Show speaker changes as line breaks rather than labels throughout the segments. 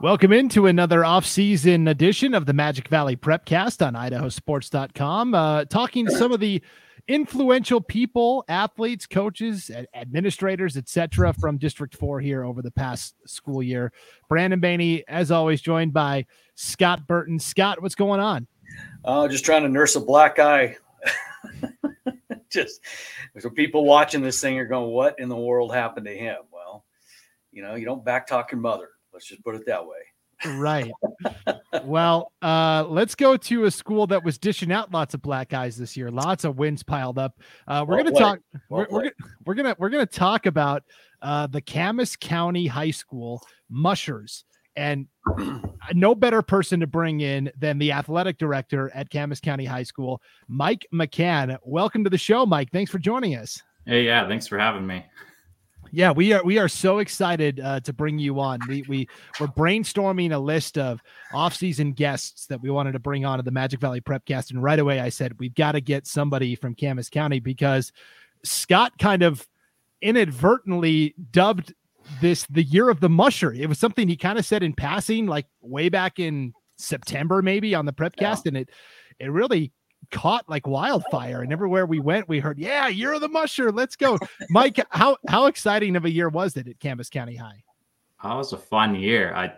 Welcome into another off-season edition of the Magic Valley Prepcast on idahosports.com. Uh, talking some of the influential people, athletes, coaches, administrators, etc., from District 4 here over the past school year. Brandon Baney, as always, joined by Scott Burton. Scott, what's going on?
Uh, just trying to nurse a black eye. just so people watching this thing are going, what in the world happened to him? Well, you know, you don't backtalk your mother. Let's just put it that way.
Right. well, uh, let's go to a school that was dishing out lots of black guys this year. Lots of wins piled up. Uh, we're well going to talk. Well we're, we're, we're gonna we're gonna talk about uh, the Camas County High School mushers, and no better person to bring in than the athletic director at Camas County High School, Mike McHan. Welcome to the show, Mike. Thanks for joining us.
Hey, yeah, thanks for having me.
Yeah, we are we are so excited uh, to bring you on. We we we're brainstorming a list of off-season guests that we wanted to bring on to the Magic Valley Prepcast, and right away I said we've got to get somebody from Camas County because Scott kind of inadvertently dubbed this the year of the musher. It was something he kind of said in passing, like way back in September, maybe on the Prepcast, yeah. and it it really caught like wildfire and everywhere we went we heard yeah you're the musher let's go. Mike how how exciting of a year was it at camas county high?
Oh, it was a fun year. I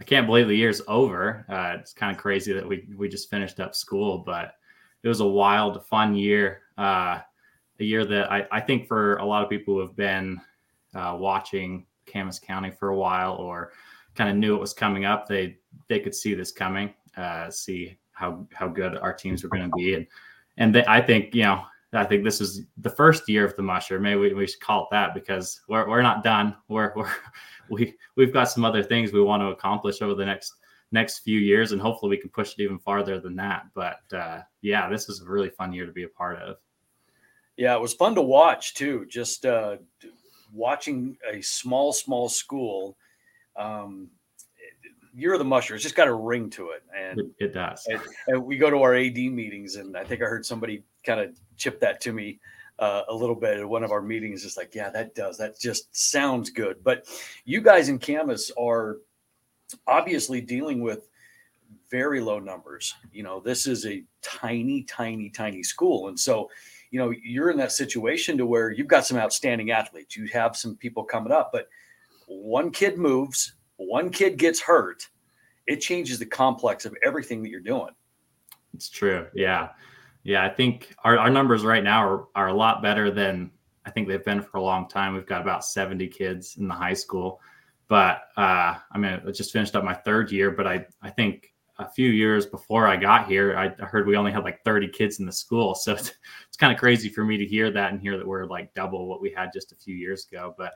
i can't believe the year's over. Uh, it's kind of crazy that we we just finished up school but it was a wild fun year. Uh, a year that I, I think for a lot of people who have been uh, watching camas county for a while or kind of knew it was coming up they they could see this coming uh, see how how good our teams were going to be, and and they, I think you know I think this is the first year of the musher. Maybe we, we should call it that because we're, we're not done. We're, we're we we've got some other things we want to accomplish over the next next few years, and hopefully we can push it even farther than that. But uh, yeah, this is a really fun year to be a part of.
Yeah, it was fun to watch too. Just uh, watching a small small school um, you're the musher. It's just got a ring to it, and
it, it does.
And, and, we go to our AD meetings, and I think I heard somebody kind of chip that to me uh, a little bit at one of our meetings. Just like, yeah, that does. That just sounds good. But you guys in Camas are obviously dealing with very low numbers. You know, this is a tiny, tiny, tiny school, and so you know you're in that situation to where you've got some outstanding athletes. You have some people coming up, but one kid moves one kid gets hurt, it changes the complex of everything that you're doing.
It's true. Yeah. Yeah. I think our, our numbers right now are, are a lot better than I think they've been for a long time. We've got about 70 kids in the high school. But uh, I mean, I just finished up my third year, but I, I think a few years before I got here, I heard we only had like 30 kids in the school. So it's, it's kind of crazy for me to hear that and hear that we're like double what we had just a few years ago. But,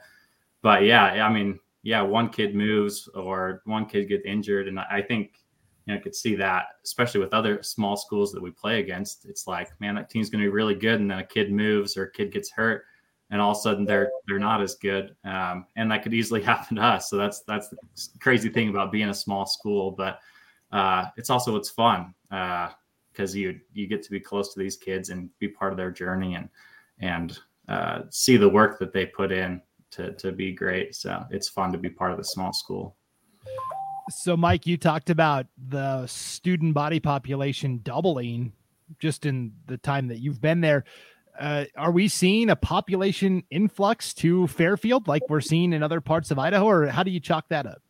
but yeah, I mean, yeah, one kid moves or one kid gets injured, and I think you know I could see that, especially with other small schools that we play against. It's like, man, that team's going to be really good, and then a kid moves or a kid gets hurt, and all of a sudden they're they're not as good, um, and that could easily happen to us. So that's that's the crazy thing about being a small school, but uh, it's also it's fun because uh, you you get to be close to these kids and be part of their journey and and uh, see the work that they put in to to be great. So it's fun to be part of the small school.
So, Mike, you talked about the student body population doubling just in the time that you've been there. Uh, are we seeing a population influx to Fairfield like we're seeing in other parts of Idaho, or how do you chalk that up?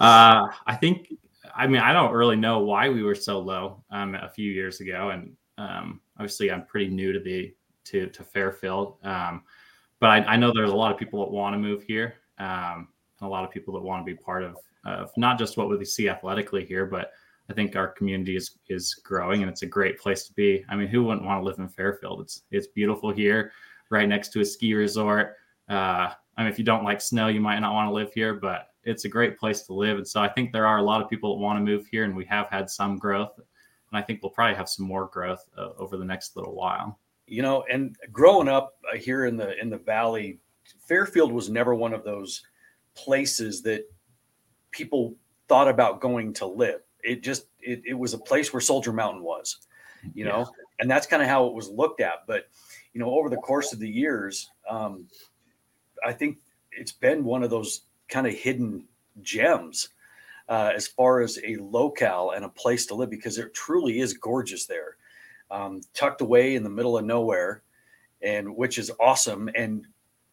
Uh, I think, I mean, I don't really know why we were so low um, a few years ago, and um, obviously, I'm pretty new to the to to Fairfield. Um, but I, I, know there's a lot of people that want to move here, um, and a lot of people that want to be part of, of not just what we see athletically here, but I think our community is is growing and it's a great place to be. I mean, who wouldn't want to live in Fairfield? It's it's beautiful here, right next to a ski resort. Uh, I mean, if you don't like snow, you might not want to live here, but it's a great place to live. And so I think there are a lot of people that want to move here, and we have had some growth, and I think we'll probably have some more growth uh, over the next little while
you know and growing up uh, here in the in the valley fairfield was never one of those places that people thought about going to live. It just it, it was a place where soldier mountain was you know and that's kind of how it was looked at. But you know over the course of the years um, i think it's been one of those kind of hidden gems uh, as far as a locale and a place to live because it truly is gorgeous there, um, tucked away in the middle of nowhere, and which is awesome. And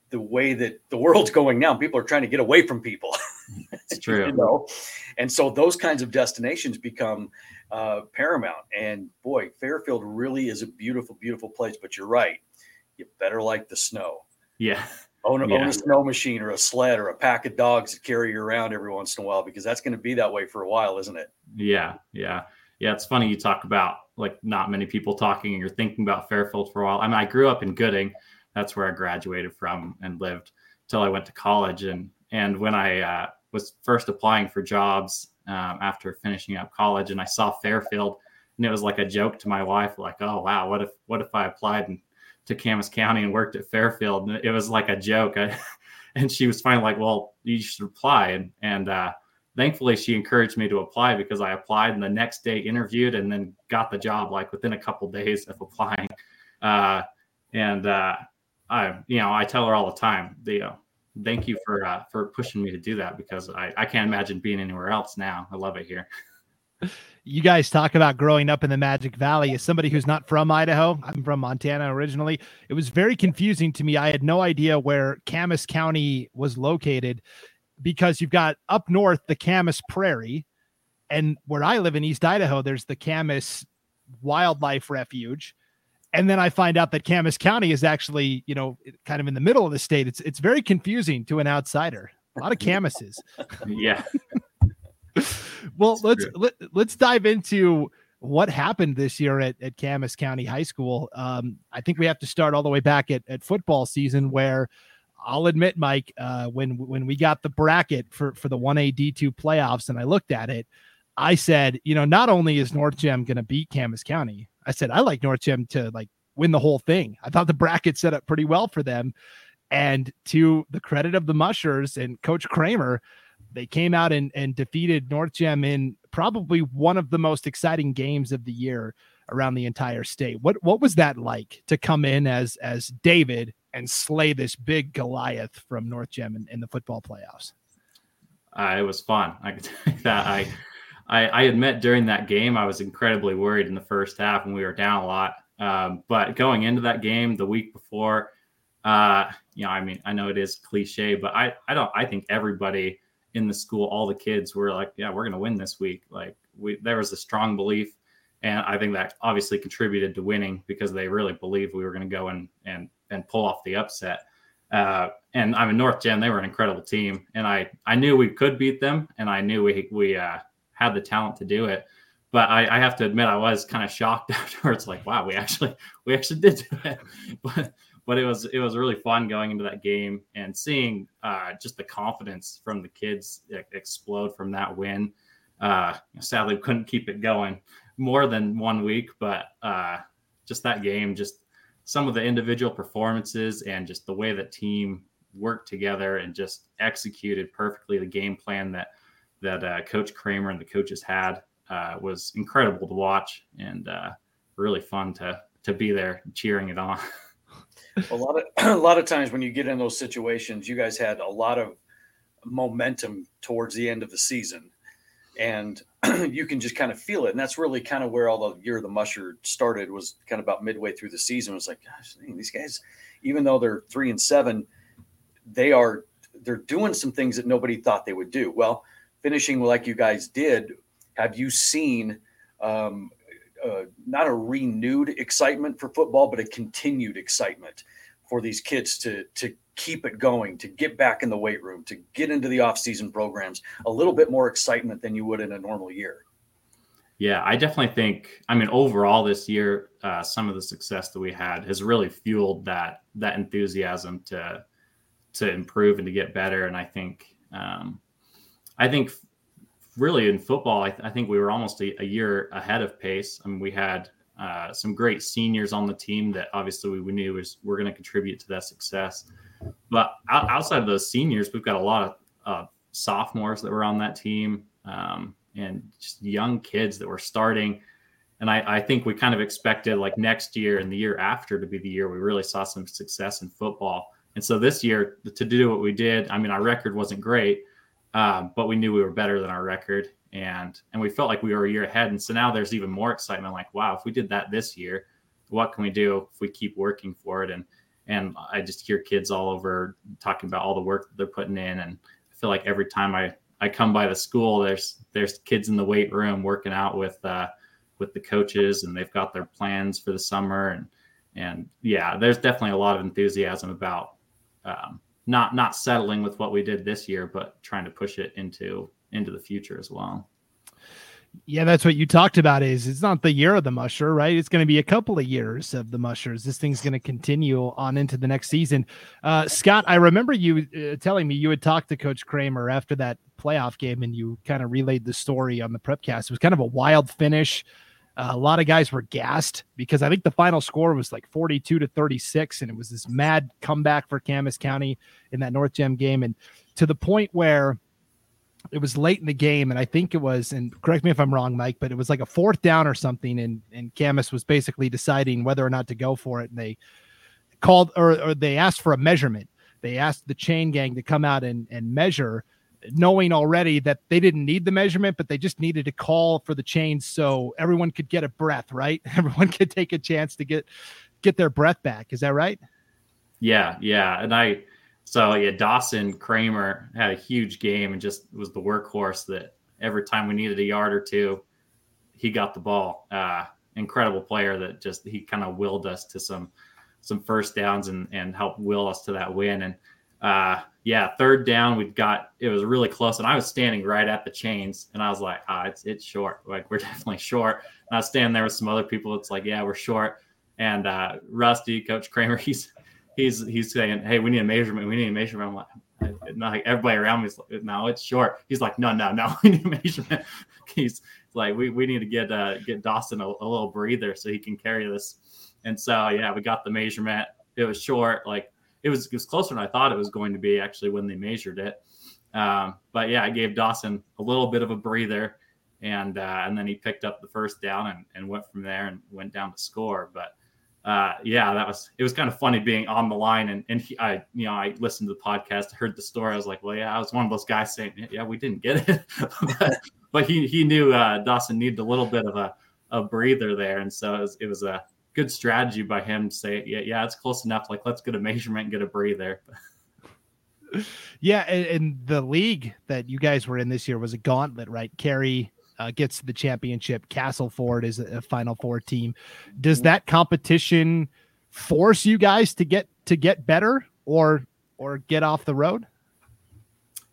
the way that the world's going now, people are trying to get away from people.
It's true.
you know, and so those kinds of destinations become uh, paramount. And boy, Fairfield really is a beautiful, beautiful place. But you're right, you better like the snow.
Yeah.
Own a,
Yeah.
own a snow machine or a sled or a pack of dogs to carry you around every once in a while because that's going to be that way for a while, isn't it?
Yeah, yeah, yeah. It's funny you talk about like not many people talking, and you're thinking about Fairfield for a while. I mean, I grew up in Gooding. That's where I graduated from and lived till I went to college. And and when I uh, was first applying for jobs um, after finishing up college, and I saw Fairfield, and it was like a joke to my wife, like, "Oh wow, what if what if I applied to Camas County and worked at Fairfield?" And it was like a joke. I, and she was finally like, "Well, you should apply." And and uh, thankfully she encouraged me to apply because I applied and the next day interviewed and then got the job like within a couple days of applying. Uh, and uh, I, you know, I tell her all the time, the, thank you for uh, for pushing me to do that because I, I can't imagine being anywhere else now. I love it here.
you guys talk about growing up in the Magic Valley. As somebody who's not from Idaho, I'm from Montana originally. It was very confusing to me. I had no idea where Camas County was located because you've got up north the Camas Prairie, and where I live in East Idaho, there's the Camas Wildlife Refuge. And then I find out that Camas County is actually, you know, kind of in the middle of the state. It's it's very confusing to an outsider. A lot of Camases
Yeah.
well
That's
let's
true.
let, let's dive into what happened this year at, at Camas County High School. Um, I think we have to start all the way back at, at football season where I'll admit, Mike, uh, when when we got the bracket for for the one A D two playoffs and I looked at it, I said, you know, not only is North Gem going to beat Camas County, I said I like North Gem to like win the whole thing. I thought the bracket set up pretty well for them. And to the credit of the Mushers and Coach Kramer, they came out and, and defeated North Gem in probably one of the most exciting games of the year around the entire state. What what was that like to come in as as David and slay this big Goliath from North Gem in, in the football playoffs?
Uh, it was fun. I can tell you that. I, I, I admit during that game, I was incredibly worried in the first half and we were down a lot. Um, but going into that game the week before, uh, you know, I mean, I know it is cliche, but I, I don't, I think everybody in the school, all the kids were like, yeah, we're going to win this week. Like we, there was a strong belief. And I think that obviously contributed to winning because they really believed we were going to go and, and, and pull off the upset. Uh, and I mean, North Gem, they were an incredible team, and I I knew we could beat them, and I knew we we uh, had the talent to do it. But I, I have to admit, I was kind of shocked afterwards. Like, wow, we actually we actually did do it. But but it was it was really fun going into that game and seeing uh, just the confidence from the kids explode from that win. Uh, sadly, we couldn't keep it going more than one week, but uh, just that game, just some of the individual performances and just the way that team worked together and just executed perfectly the game plan that that uh, Coach Kramer and the coaches had uh, was incredible to watch and uh, really fun to to be there cheering it on.
a lot of a lot of times when you get in those situations, you guys had a lot of momentum towards the end of the season, and you can just kind of feel it. And that's really kind of where all the year of the musher started was kind of about midway through the season. It was like, gosh, dang, these guys, even though they're three and seven, they are they're doing some things that nobody thought they would do. Well, finishing like you guys did, have you seen? Um, uh, not a renewed excitement for football, but a continued excitement for these kids to to keep it going, to get back in the weight room, to get into the off-season programs. A little bit more excitement than you would in a normal year.
Yeah, I definitely think. I mean, overall this year, uh, some of the success that we had has really fueled that that enthusiasm to to improve and to get better. And I think, um, I think, really in football, I, th- I think we were almost a, a, year ahead of pace. I mean, we had uh, some great seniors on the team that obviously we, knew was were going to contribute to that success. But out, outside of those seniors, we've got a lot of uh, sophomores that were on that team. Um, and just young kids that were starting. And I, I, think we kind of expected like next year and the year after to be the year we really saw some success in football. And so this year to do what we did, I mean, our record wasn't great, um, but we knew we were better than our record, and and we felt like we were a year ahead. And so now there's even more excitement. Like, wow, if we did that this year, what can we do if we keep working for it? And and I just hear kids all over talking about all the work that they're putting in, and I feel like every time I I come by the school, there's there's kids in the weight room working out with uh, with the coaches, and they've got their plans for the summer, and and yeah, there's definitely a lot of enthusiasm about um, not not settling with what we did this year, but trying to push it into into the future as well.
Yeah, that's what you talked about. Is it's not the year of the musher, right? It's going to be a couple of years of the mushers. This thing's going to continue on into the next season. Uh, Scott, I remember you uh, telling me you had talked to Coach Kramer after that playoff game, and you kind of relayed the story on the prepcast. It was kind of a wild finish. Uh, a lot of guys were gassed because I think the final score was like 42 to 36, and it was this mad comeback for Camas County in that North Gem game, and to the point where it was late in the game, and I think it was, and correct me if I'm wrong, Mike, but it was like a fourth down or something, and and Camas was basically deciding whether or not to go for it, and they called or, or they asked for a measurement. They asked the chain gang to come out and and measure, knowing already that they didn't need the measurement, but they just needed to call for the chains so everyone could get a breath, right? Everyone could take a chance to get get their breath back. Is that right?
Yeah, yeah, and I so yeah, Dawson Kramer had a huge game and just was the workhorse that every time we needed a yard or two, he got the ball. Uh, incredible player that just he kind of willed us to some some first downs and and helped will us to that win. And uh, yeah, third down we've got it was really close, and I was standing right at the chains, and I was like, ah, it's it's short. Like we're definitely short. And I was standing there with some other people. It's like, yeah, we're short. And uh, Rusty, Coach Kramer, he's he's he's saying, "Hey, we need a measurement. We need a measurement." I'm like, not like everybody around me is like, "No, it's short." He's like, "No, no, no, we need a measurement." he's like, "We we need to get uh, get Dawson a, a little breather so he can carry this." And so yeah, we got the measurement. It was short, like it was it was closer than I thought it was going to be actually when they measured it. Um, but yeah, I gave Dawson a little bit of a breather, and uh, and then he picked up the first down and, and went from there and went down to score. But uh, yeah, that was it was kind of funny being on the line and and he, I you know I listened to the podcast, heard the story. I was like, well, yeah, I was one of those guys saying, yeah, we didn't get it, but, but, he he knew uh, Dawson needed a little bit of a, a breather there, and so it was, it was a good strategy by him to say, yeah, yeah, it's close enough. Like let's get a measurement and get a breather.
yeah, and, and the league that you guys were in this year was a gauntlet, right? Carey uh, gets the championship. Castleford is a, a Final Four team. Does mm-hmm. that competition force you guys to get to get better or or get off the road?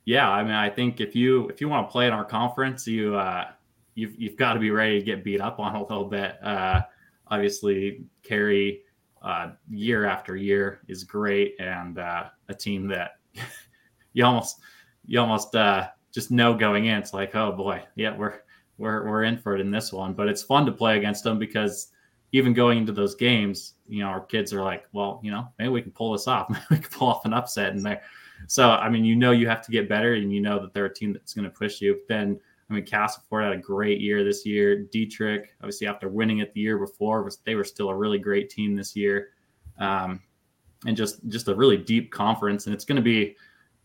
Yeah, I mean, I think if you if you want to play in our conference, you uh, you've you've got to be ready to get beat up on a little bit. Uh, obviously, Carey uh, year after year is great, and uh, a team that you almost you almost uh, just know going in. It's like, oh boy, yeah, we're we're we're in for it in this one. But it's fun to play against them because even going into those games, you know, our kids are like, well, you know, maybe we can pull this off. Maybe we can pull off an upset in there. So I mean, you know, you have to get better, and you know that they're a team that's going to push you. Then I mean, Castleford had a great year this year. Dietrich, obviously, after winning it the year before, was, they were still a really great team this year, um, and just just a really deep conference. And it's going to be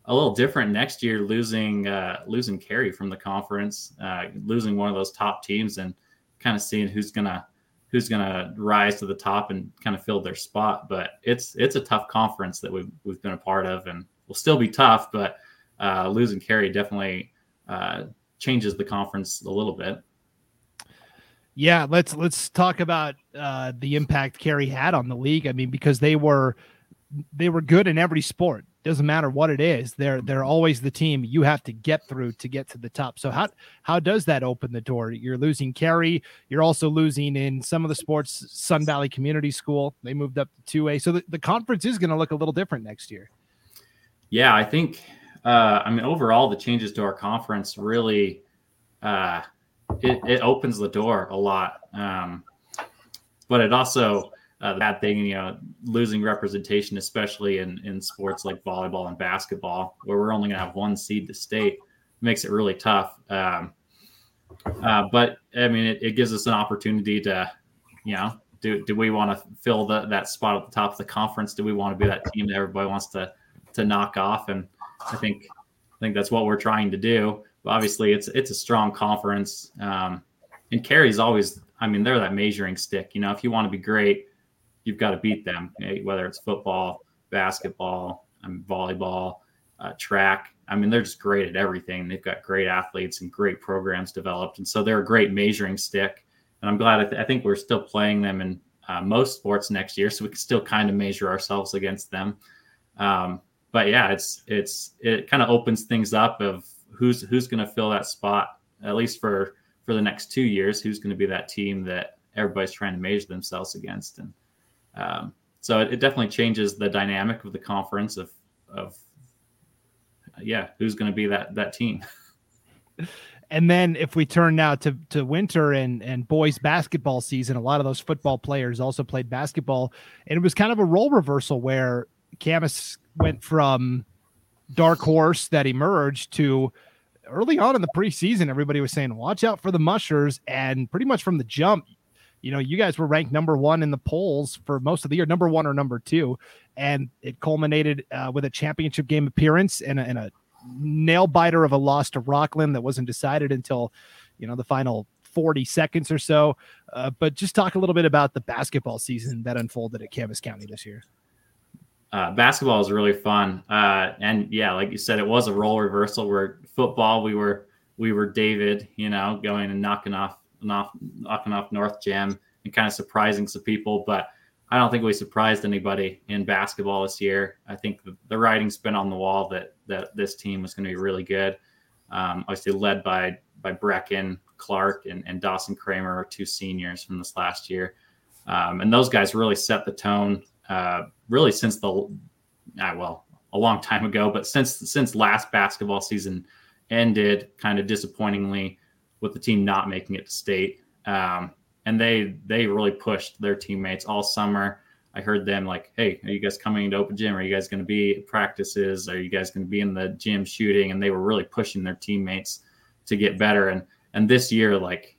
a little different next year, losing uh, losing Carey from the conference, uh, losing one of those top teams, and kind of seeing who's gonna who's gonna rise to the top and kind of fill their spot. But it's it's a tough conference that we've we've been a part of, and will still be tough. But uh, losing Carey definitely uh, changes the conference a little bit.
Yeah, let's let's talk about uh, the impact Carey had on the league. I mean, because they were they were good in every sport. Doesn't matter what it is they're they're always the team you have to get through to get to the top. So how how does that open the door? You're losing Carey you're also losing in some of the sports sun valley community school. They moved up to 2a so the, the conference is going to look a little different next year.
Yeah i think uh, i mean overall the changes to our conference really uh, it, it opens the door a lot um, but it also uh, the bad thing, you know, losing representation, especially in, in sports like volleyball and basketball, where we're only going to have one seed to state, makes it really tough. Um, uh, but I mean, it, it, gives us an opportunity to, you know, do, do we want to fill the, that spot at the top of the conference? Do we want to be that team that everybody wants to to knock off? And I think I think that's what we're trying to do. But obviously, it's it's a strong conference, um, and Carey's always. I mean, they're that measuring stick. You know, if you want to be great, you've got to beat them. Whether it's football, basketball, um, volleyball, uh, track. I mean, they're just great at everything. They've got great athletes and great programs developed, and so they're a great measuring stick. And I'm glad. I, th- I think we're still playing them in uh, most sports next year, so we can still kind of measure ourselves against them. Um, but yeah, it's it's it kind of opens things up of who's who's going to fill that spot at least for for the next two years. Who's going to be that team that everybody's trying to measure themselves against, and um, so it, it, definitely changes the dynamic of the conference of of yeah, who's going to be that that team.
And then if we turn now to to winter and and boys basketball season, a lot of those football players also played basketball, and it was kind of a role reversal where Camas went from dark horse that emerged to early on in the preseason. Everybody was saying, "Watch out for the mushers," and pretty much from the jump, you know, you guys were ranked number one in the polls for most of the year, number one or number two, and it culminated uh, with a championship game appearance and a, and a nail biter of a loss to Rockland that wasn't decided until, you know, the final 40 seconds or so. Uh, but just talk a little bit about the basketball season that unfolded at Camas County this year.
Uh, basketball is really fun, uh, and yeah, like you said, it was a role reversal. Where football, we were we were David, you know, going and knocking off, off knocking off North Gem and kind of surprising some people. But I don't think we surprised anybody in basketball this year. I think the, writing's been on the wall that that this team was going to be really good. Um, obviously, led by by Brecken, Clark, and, and Dawson Kramer, two seniors from this last year, um, and those guys really set the tone. Uh, really, since the uh, well, a long time ago, but since since last basketball season ended, kind of disappointingly, with the team not making it to state. Um, and they they really pushed their teammates all summer. I heard them like, "Hey, are you guys coming to open gym? Are you guys going to be at practices? Are you guys going to be in the gym shooting?" And they were really pushing their teammates to get better. And and this year, like,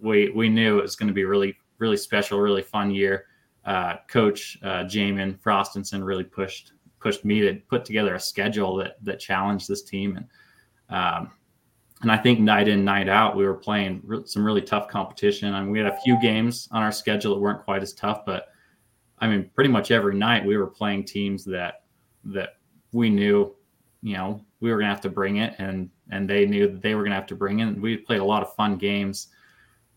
we we knew it was going to be really really special, really fun year. Uh, Coach uh, Jamin Frostenson really pushed pushed me to put together a schedule that that challenged this team and um, and I think night in, night out, we were playing re- some really tough competition. I mean, we had a few games on our schedule that weren't quite as tough, but I mean, pretty much every night we were playing teams that that we knew, you know, we were gonna have to bring it, and and they knew that they were gonna have to bring it. We played a lot of fun games.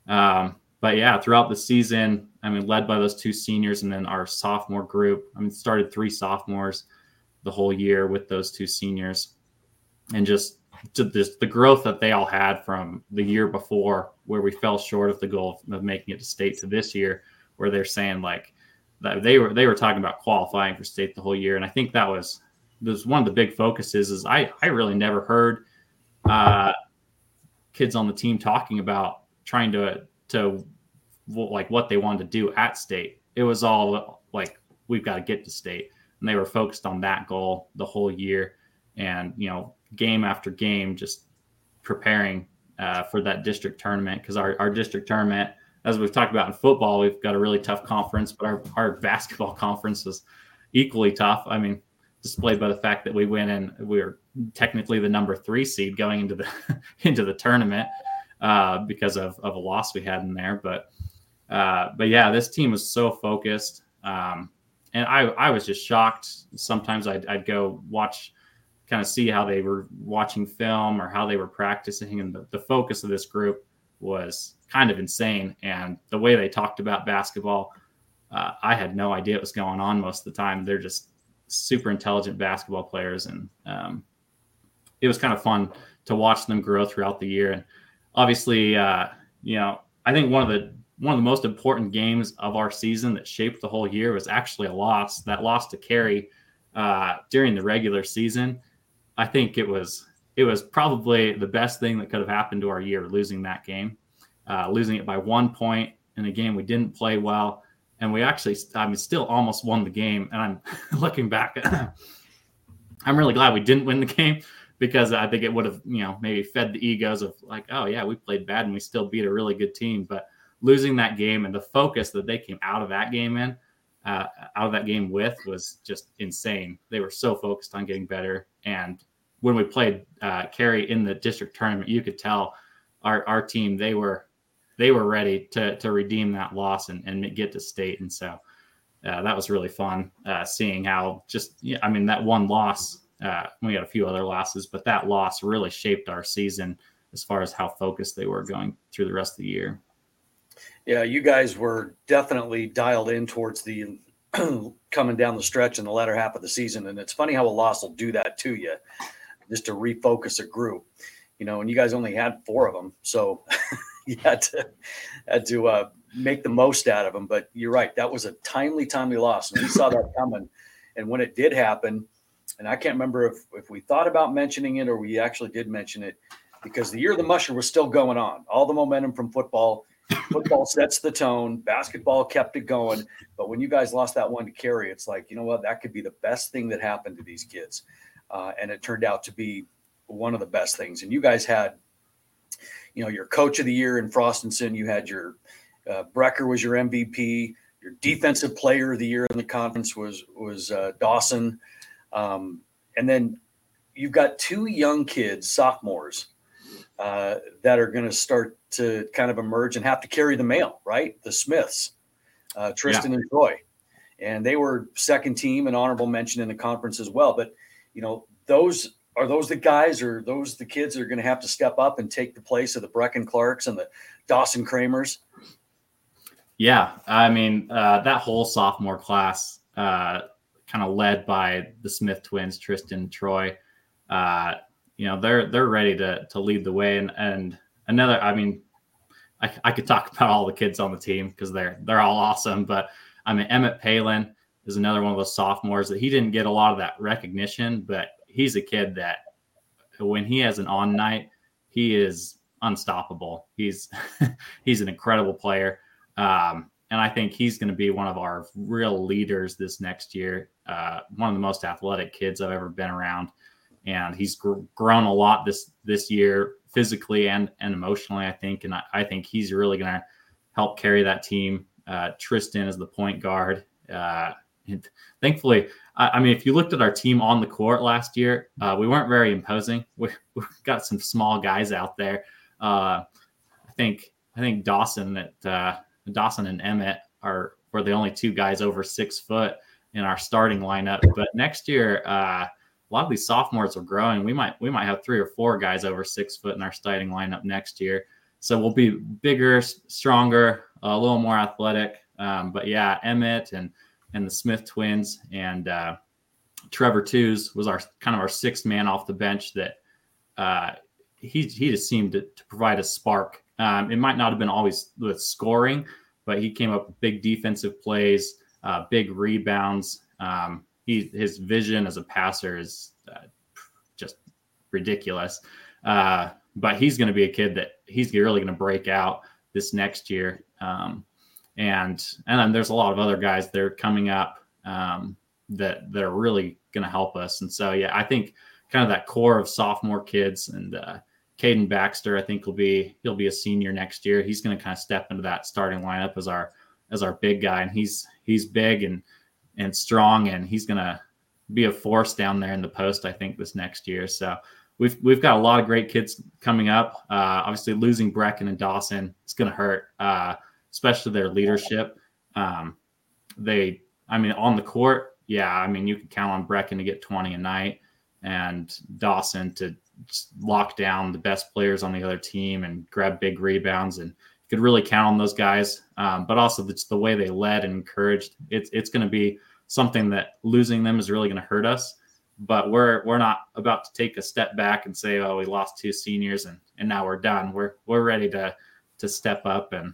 Um, but yeah, throughout the season, I mean, led by those two seniors and then our sophomore group. I mean, started three sophomores the whole year with those two seniors, and just this the growth that they all had from the year before where we fell short of the goal of making it to state to this year where they're saying like that they were they were talking about qualifying for state the whole year and i think that was was one of the big focuses is i i really never heard uh kids on the team talking about trying to to like what they wanted to do at state. It was all like we've got to get to state. And they were focused on that goal the whole year. And you know game after game, just preparing uh, for that district tournament. Because our, our district tournament, as we've talked about in football, we've got a really tough conference, but our, our basketball conference is equally tough. I mean, displayed by the fact that we went and we were technically the number three seed going into the into the tournament uh, because of, of a loss we had in there. But uh, but yeah, this team was so focused. Um, and I, I was just shocked. Sometimes I'd, I'd go watch kind of see how they were watching film or how they were practicing. And the, the focus of this group was kind of insane. And the way they talked about basketball, uh, I had no idea what was going on most of the time. They're just super intelligent basketball players. And um, it was kind of fun to watch them grow throughout the year. And obviously, uh, you know, I think one of the one of the most important games of our season that shaped the whole year was actually a loss. That loss to Carey uh, during the regular season I think it was it was probably the best thing that could have happened to our year losing that game, uh, losing it by one point in a game we didn't play well, and we actually I mean still almost won the game. And I'm looking back, I'm really glad we didn't win the game because I think it would have you know maybe fed the egos of like oh yeah we played bad and we still beat a really good team, but losing that game and the focus that they came out of that game in. Uh, out of that game with was just insane. They were so focused on getting better, and when we played uh, in the district tournament, you could tell our our team they were they were ready to to redeem that loss and, and get to state. And so uh, that was really fun uh, seeing how just yeah, I mean that one loss. Uh, we had a few other losses, but that loss really shaped our season as far as how focused they were going through the rest of the year.
Yeah, you guys were definitely dialed in towards the coming down the stretch in the latter half of the season, and it's funny how a loss will do that to you, just to refocus a group. You know, and you guys only had four of them, so you had to had to uh, make the most out of them. But you're right, that was a timely, timely loss, and we saw that coming. And when it did happen, and I can't remember if if we thought about mentioning it or we actually did mention it, because the year of the musher was still going on. All the momentum from football, football sets the tone. Basketball kept it going. But when you guys lost that one to Carey, it's like, you know what? That could be the best thing that happened to these kids. Uh, and it turned out to be one of the best things. And you guys had, you know, your coach of the year in Frostenson. You had your uh, Brecken was your MVP. Your defensive player of the year in the conference was was uh, Dawson. Um, and then you've got two young kids, sophomores, uh, that are going to start to kind of emerge and have to carry the mail, right? The Smiths, uh, Tristan yeah. and Troy, and they were second team and honorable mention in the conference as well. But you know, those are those the guys or those the kids that are going to have to step up and take the place of the Brecken Clarks and the Dawson Kramers.
Yeah, I mean uh, that whole sophomore class, uh, kind of led by the Smith twins, Tristan, Troy. Uh, you know they're they're ready to to lead the way and and another i mean i, I could talk about all the kids on the team because they're they're all awesome but i mean emmett palin is another one of those sophomores that he didn't get a lot of that recognition but he's a kid that when he has an on night he is unstoppable he's he's an incredible player um, and I think he's going to be one of our real leaders this next year. Uh, one of the most athletic kids I've ever been around. And he's gr- grown a lot this this year physically and and emotionally i think. And i, I think he's really going to help carry that team. Uh, tristan is the point guard. Uh, thankfully I, I, mean if you looked at our team on the court last year uh, we weren't very imposing. We, we got some small guys out there. Uh, i think i think dawson that uh, dawson and emmett are were the only two guys over six foot in our starting lineup but next year uh, a lot of these sophomores are growing. We might we might have three or four guys over six foot in our starting lineup next year. So we'll be bigger, stronger, a little more athletic. Um, but yeah, Emmett and and the Smith twins and uh, Trevor Twos was our kind of our sixth man off the bench that uh, he he just seemed to, to provide a spark. Um, it might not have been always with scoring, but he came up with big defensive plays, uh, big rebounds. Um, he his vision as a passer is uh, just ridiculous. Uh, but he's going to be a kid that he's really going to break out this next year. Um, and and then there's a lot of other guys that are coming up um, that that are really going to help us. And so yeah, I think kind of that core of sophomore kids and uh, Caden Baxter, I think will be he'll be a senior next year. He's going to kind of step into that starting lineup as our as our big guy, and he's he's big and and strong, and he's to be a force down there in the post. I think this next year. So we've we've got a lot of great kids coming up. Uh, obviously, losing Brecken and Dawson it's to hurt, uh, especially their leadership. Um, they, I mean, on the court, yeah, I mean, you can count on Brecken to get 20 a night and Dawson to lock down the best players on the other team and grab big rebounds and could really count on those guys. Um, but also it's the way they led and encouraged. It's it's going to be something that losing them is really going to hurt us. But we're we're not about to take a step back and say, oh, we lost two seniors and and now we're done. We're we're ready to to step up and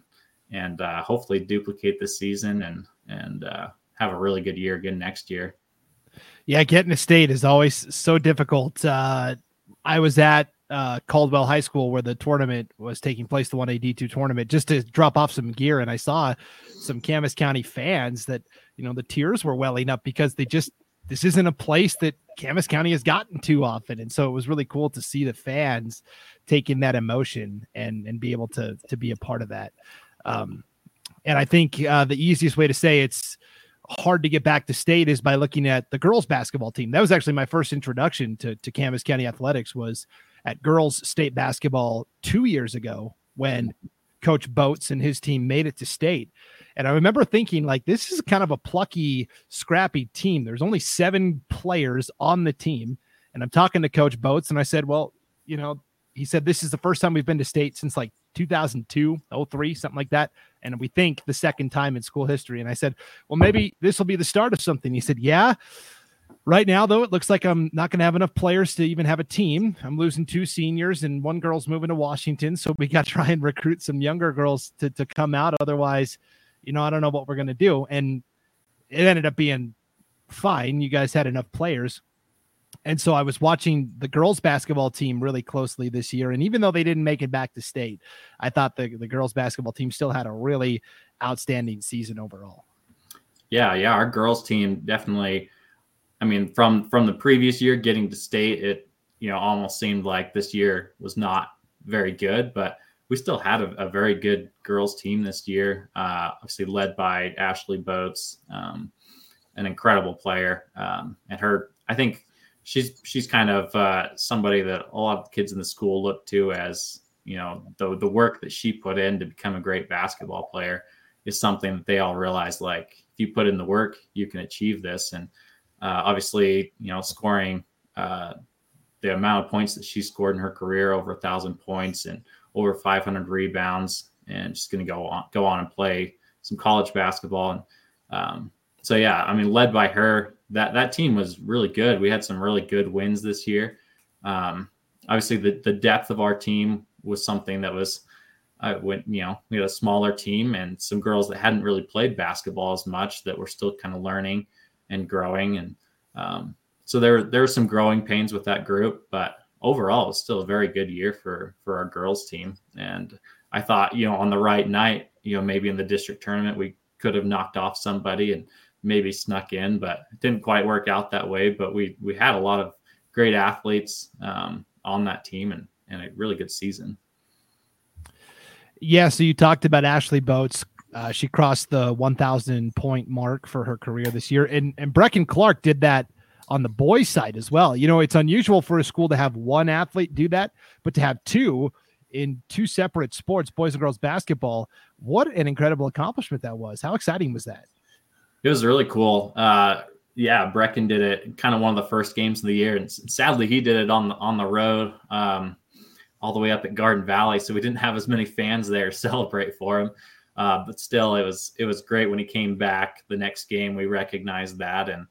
and uh, hopefully duplicate this season and and uh, have a really good year again next year.
Yeah, getting a state is always so difficult. Uh, I was at uh, Caldwell High School where the tournament was taking place, the 1AD 2 tournament, just to drop off some gear. And I saw some Camas County fans that, you know, the tears were welling up because they just, this isn't a place that Camas County has gotten too often. And so it was really cool to see the fans taking that emotion and, and be able to, to be a part of that. Um, and I think uh, the easiest way to say it's hard to get back to state is by looking at the girls basketball team. That was actually my first introduction to, to Camas County athletics was at girls state basketball two years ago when coach Boats and his team made it to state. And I remember thinking like, this is kind of a plucky, scrappy team. There's only seven players on the team. And I'm talking to coach Boats and I said, well, you know, he said, this is the first time we've been to state since like 2002, 03, something like that. And we think the second time in school history. And I said, well, maybe this will be the start of something. He said, yeah. Right now, though, it looks like I'm not going to have enough players to even have a team. I'm losing two seniors and one girl's moving to Washington. So we got to try and recruit some younger girls to, to come out. Otherwise, you know, I don't know what we're going to do. And it ended up being fine. You guys had enough players. And so I was watching the girls basketball team really closely this year. And even though they didn't make it back to state, I thought the, the girls basketball team still had a really outstanding season overall.
Yeah, yeah. Our girls team definitely I mean, from from the previous year getting to state, it you know almost seemed like this year was not very good, but we still had a, a very good girls team this year. Uh, obviously led by Ashley Boats, um, an incredible player, um, and her I think she's she's kind of uh, somebody that a lot of kids in the school look to as you know the the work that she put in to become a great basketball player is something that they all realize like if you put in the work you can achieve this and uh, obviously you know scoring uh, the amount of points that she scored in her career over a thousand points and over 500 rebounds and she's going to go on go on and play some college basketball and um, so yeah i mean led by her that that team was really good. We had some really good wins this year. Um, obviously, the the depth of our team was something that was. I went, you know, we had a smaller team and some girls that hadn't really played basketball as much that were still kind of learning and growing. And um, so there, there are some growing pains with that group, but overall, it was still a very good year for for our girls team. And I thought, you know, on the right night, you know, maybe in the district tournament, we could have knocked off somebody and maybe snuck in, but it didn't quite work out that way. But we we had a lot of great athletes um, on that team and and a really good season.
Yeah, so you talked about Ashley Boats. Uh, she crossed the 1,000 point mark for her career this year, and and Brecken Clark did that on the boys' side as well. You know, it's unusual for a school to have one athlete do that, but to have two in two separate sports, boys and girls basketball, what an incredible accomplishment that was. How exciting was that?
It was really cool. Uh, yeah, Brecken did it kind of one of the first games of the year, and sadly he did it on the on the road, um, all the way up at Garden Valley. So we didn't have as many fans there celebrate for him. Uh, but still, it was it was great when he came back the next game. We recognized that and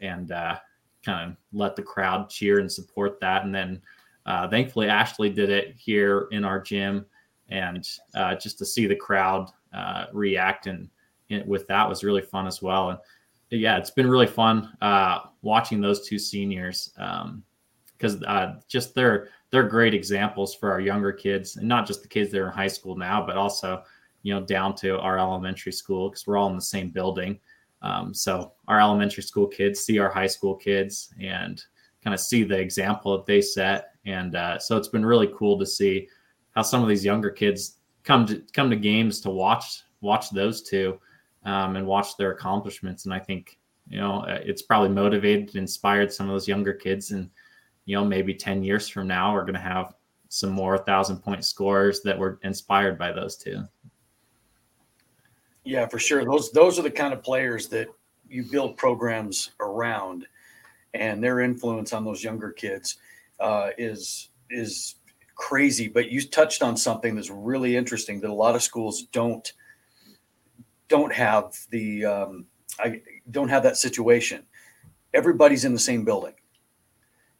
and uh, kind of let the crowd cheer and support that. And then uh, thankfully, Ashley did it here in our gym, and uh, just to see the crowd uh, react and with that was really fun as well. And yeah, it's been really fun uh, watching those two seniors because um, just they're they're great examples for our younger kids, and not just the kids that are in high school now, but also you know down to our elementary school because we're all in the same building. Um, so our elementary school kids see our high school kids and kind of see the example that they set, and uh, so it's been really cool to see how some of these younger kids come to come to games to watch watch those two um, and watch their accomplishments. And I think, you know, uh, it's probably motivated, inspired some of those younger kids. And, you know, maybe 10 years from now, we're going to have some more thousand point scores that were inspired by those two.
Yeah, for sure. Those those are the kind of players that you build programs around, and their influence on those younger kids uh, is is crazy. But you touched on something that's really interesting that a lot of schools don't don't have the um, I don't have that situation. Everybody's in the same building,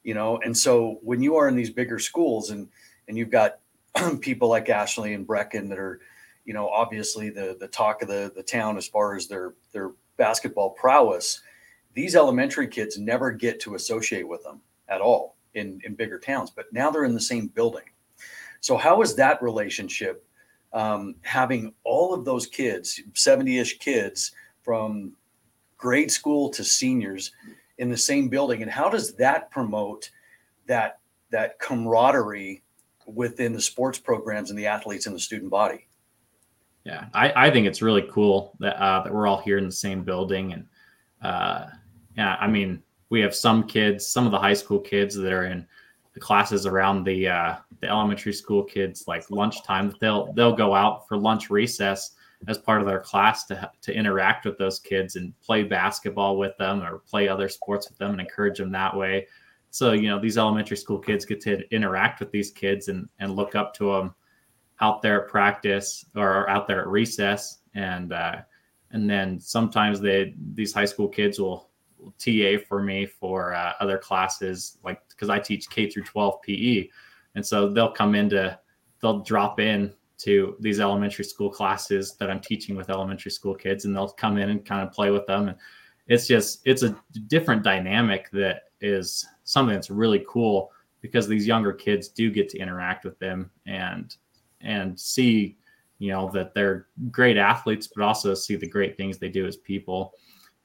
you know, and so when you are in these bigger schools and and you've got people like Ashley and Brecken that are, you know, obviously the the talk of the the town as far as their their basketball prowess. These elementary kids never get to associate with them at all in in bigger towns, but now they're in the same building. So how is that relationship um, having all of those kids, 70 ish kids from grade school to seniors in the same building. And how does that promote that, that camaraderie within the sports programs and the athletes and the student body?
Yeah, I, I think it's really cool that, uh, that we're all here in the same building and uh, yeah, I mean, we have some kids, some of the high school kids that are in the classes around the uh, the elementary school kids, like lunchtime. They'll they'll go out for lunch recess as part of their class to to interact with those kids and play basketball with them or play other sports with them and encourage them that way. So you know these elementary school kids get to interact with these kids and and look up to them out there at practice or out there at recess. And uh, and then sometimes they these high school kids will TA for me for uh, other classes, like because I teach K through 12 PE, and so they'll come into they'll drop in to these elementary school classes that I'm teaching with elementary school kids, and they'll come in and kind of play with them, and it's just it's a different dynamic that is something that's really cool because these younger kids do get to interact with them. And and see you know that they're great athletes but also see the great things they do as people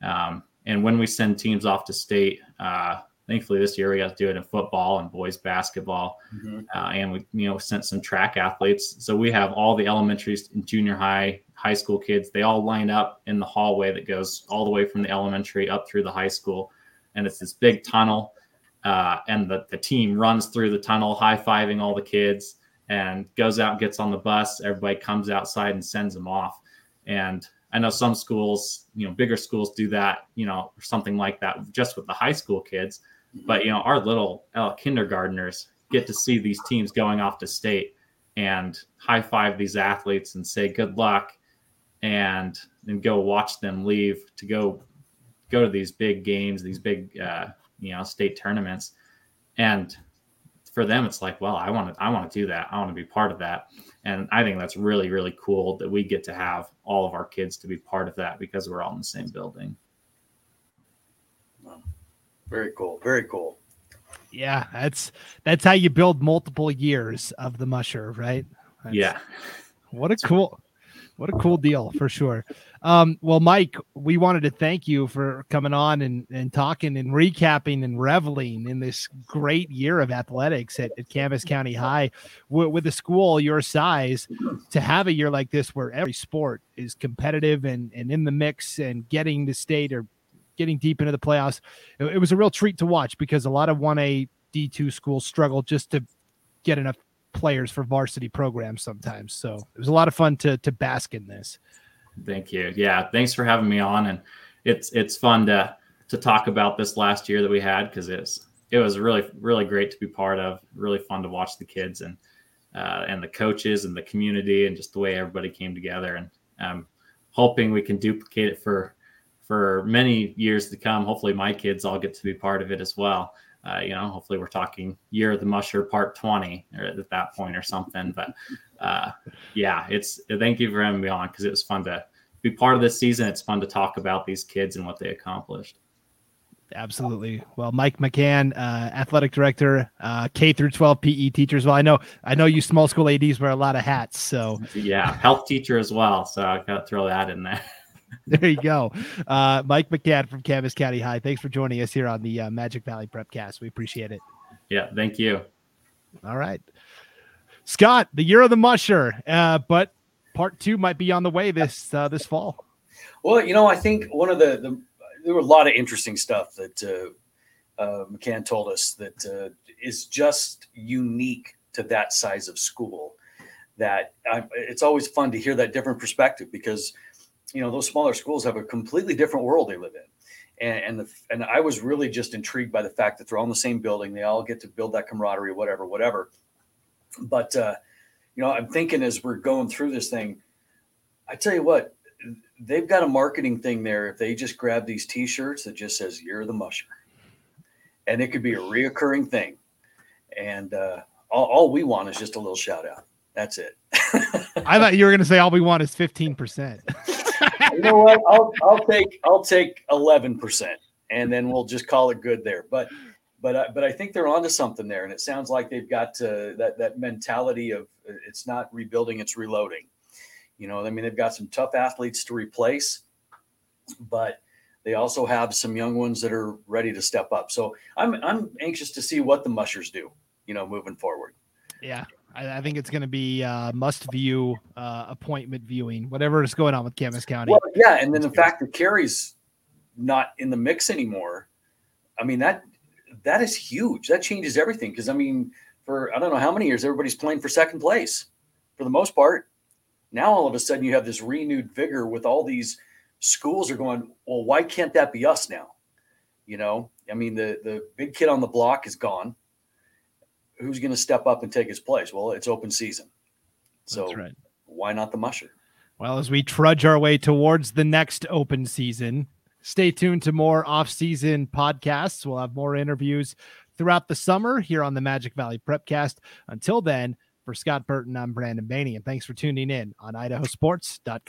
um, and when we send teams off to state, uh, thankfully this year we got to do it in football and boys basketball, mm-hmm. uh, and we you know sent some track athletes. So we have all the elementary and junior high, high school kids. They all line up in the hallway that goes all the way from the elementary up through the high school, and it's this big tunnel. Uh, and the, the team runs through the tunnel, high fiving all the kids, and goes out, and gets on the bus. Everybody comes outside and sends them off. And I know some schools, you know, bigger schools do that, you know, or something like that just with the high school kids. But, you know, our little uh, kindergartners get to see these teams going off to state and high five these athletes and say good luck and then go watch them leave to go go to these big games, these big, uh, you know, state tournaments. And for them, it's like, well, I want to, I want to do that. I want to be part of that and I think that's really really cool that we get to have all of our kids to be part of that because we're all in the same building.
Very cool. Very cool.
Yeah, that's that's how you build multiple years of the musher, right? That's,
yeah.
What a cool what a cool deal for sure. Um, well, Mike, we wanted to thank you for coming on and, and talking and recapping and reveling in this great year of athletics at, at Camas County High. With a school your size, to have a year like this where every sport is competitive and, and in the mix and getting the state or getting deep into the playoffs, it, it was a real treat to watch because a lot of 1A D2 schools struggle just to get enough players for varsity programs sometimes. So it was a lot of fun to to bask in this.
Thank you. Yeah, thanks for having me on, and it's it's fun to to talk about this last year that we had because it's it was really really great to be part of. Really fun to watch the kids and uh, and the coaches and the community and just the way everybody came together. And I'm hoping we can duplicate it for for many years to come. Hopefully, my kids all get to be part of it as well uh, you know, hopefully we're talking year of the musher part 20 or at that point or something. But uh, yeah, it's thank you for having me on because it was fun to be part of this season. It's fun to talk about these kids and what they accomplished.
Absolutely. Well, Mike McHan, uh, athletic director, uh, K through 12 PE teachers. Well, I know, I know you small school ADs wear a lot of hats. So
yeah, health teacher as well. So I got to throw that in there.
there you go. Uh, Mike McHan from Camas County High. Thanks for joining us here on the uh, Magic Valley Prepcast. We appreciate it.
Yeah, thank you.
All right. Scott, the year of the musher, uh, but part two might be on the way this uh, this fall.
Well, you know, I think one of the, the there were a lot of interesting stuff that uh, uh, McHan told us that uh, is just unique to that size of school. That I, it's always fun to hear that different perspective because you know those smaller schools have a completely different world they live in. And and, the, and i was really just intrigued by the fact that they're all in the same building. They all get to build that camaraderie whatever whatever. But uh, you know i'm thinking as we're going through this thing i tell you what they've got a marketing thing there. If they just grab these t-shirts that just says you're the musher. And it could be a reoccurring thing. And uh, all, all we want is just a little shout out that's it.
I thought you were going to say all we want is 15%
you know what? I'll I'll take I'll take eleven percent, and then we'll just call it good there. But but I, but I think they're onto something there, and it sounds like they've got uh, that that mentality of uh, it's not rebuilding, it's reloading. You know, I mean, they've got some tough athletes to replace, but they also have some young ones that are ready to step up. So I'm I'm anxious to see what the mushers do. You know, moving forward.
Yeah, I, I think it's going to be uh, must view uh, appointment viewing, whatever is going on with Camas County.
Well, yeah, and then the fact that Carey's not in the mix anymore, I mean that that is huge. That changes everything because I mean, for I don't know how many years everybody's playing for second place for the most part. Now all of a sudden you have this renewed vigor with all these schools are going, well, why can't that be us now? You know, I mean, the the big kid on the block is gone. Who's going to step up and take his place? Well, it's open season, so right. why not the musher?
Well, as we trudge our way towards the next open season, stay tuned to more off-season podcasts. We'll have more interviews throughout the summer here on the Magic Valley Prepcast. Until then, for Scott Burton, I'm Brandon Baney, and thanks for tuning in on idahosports.com.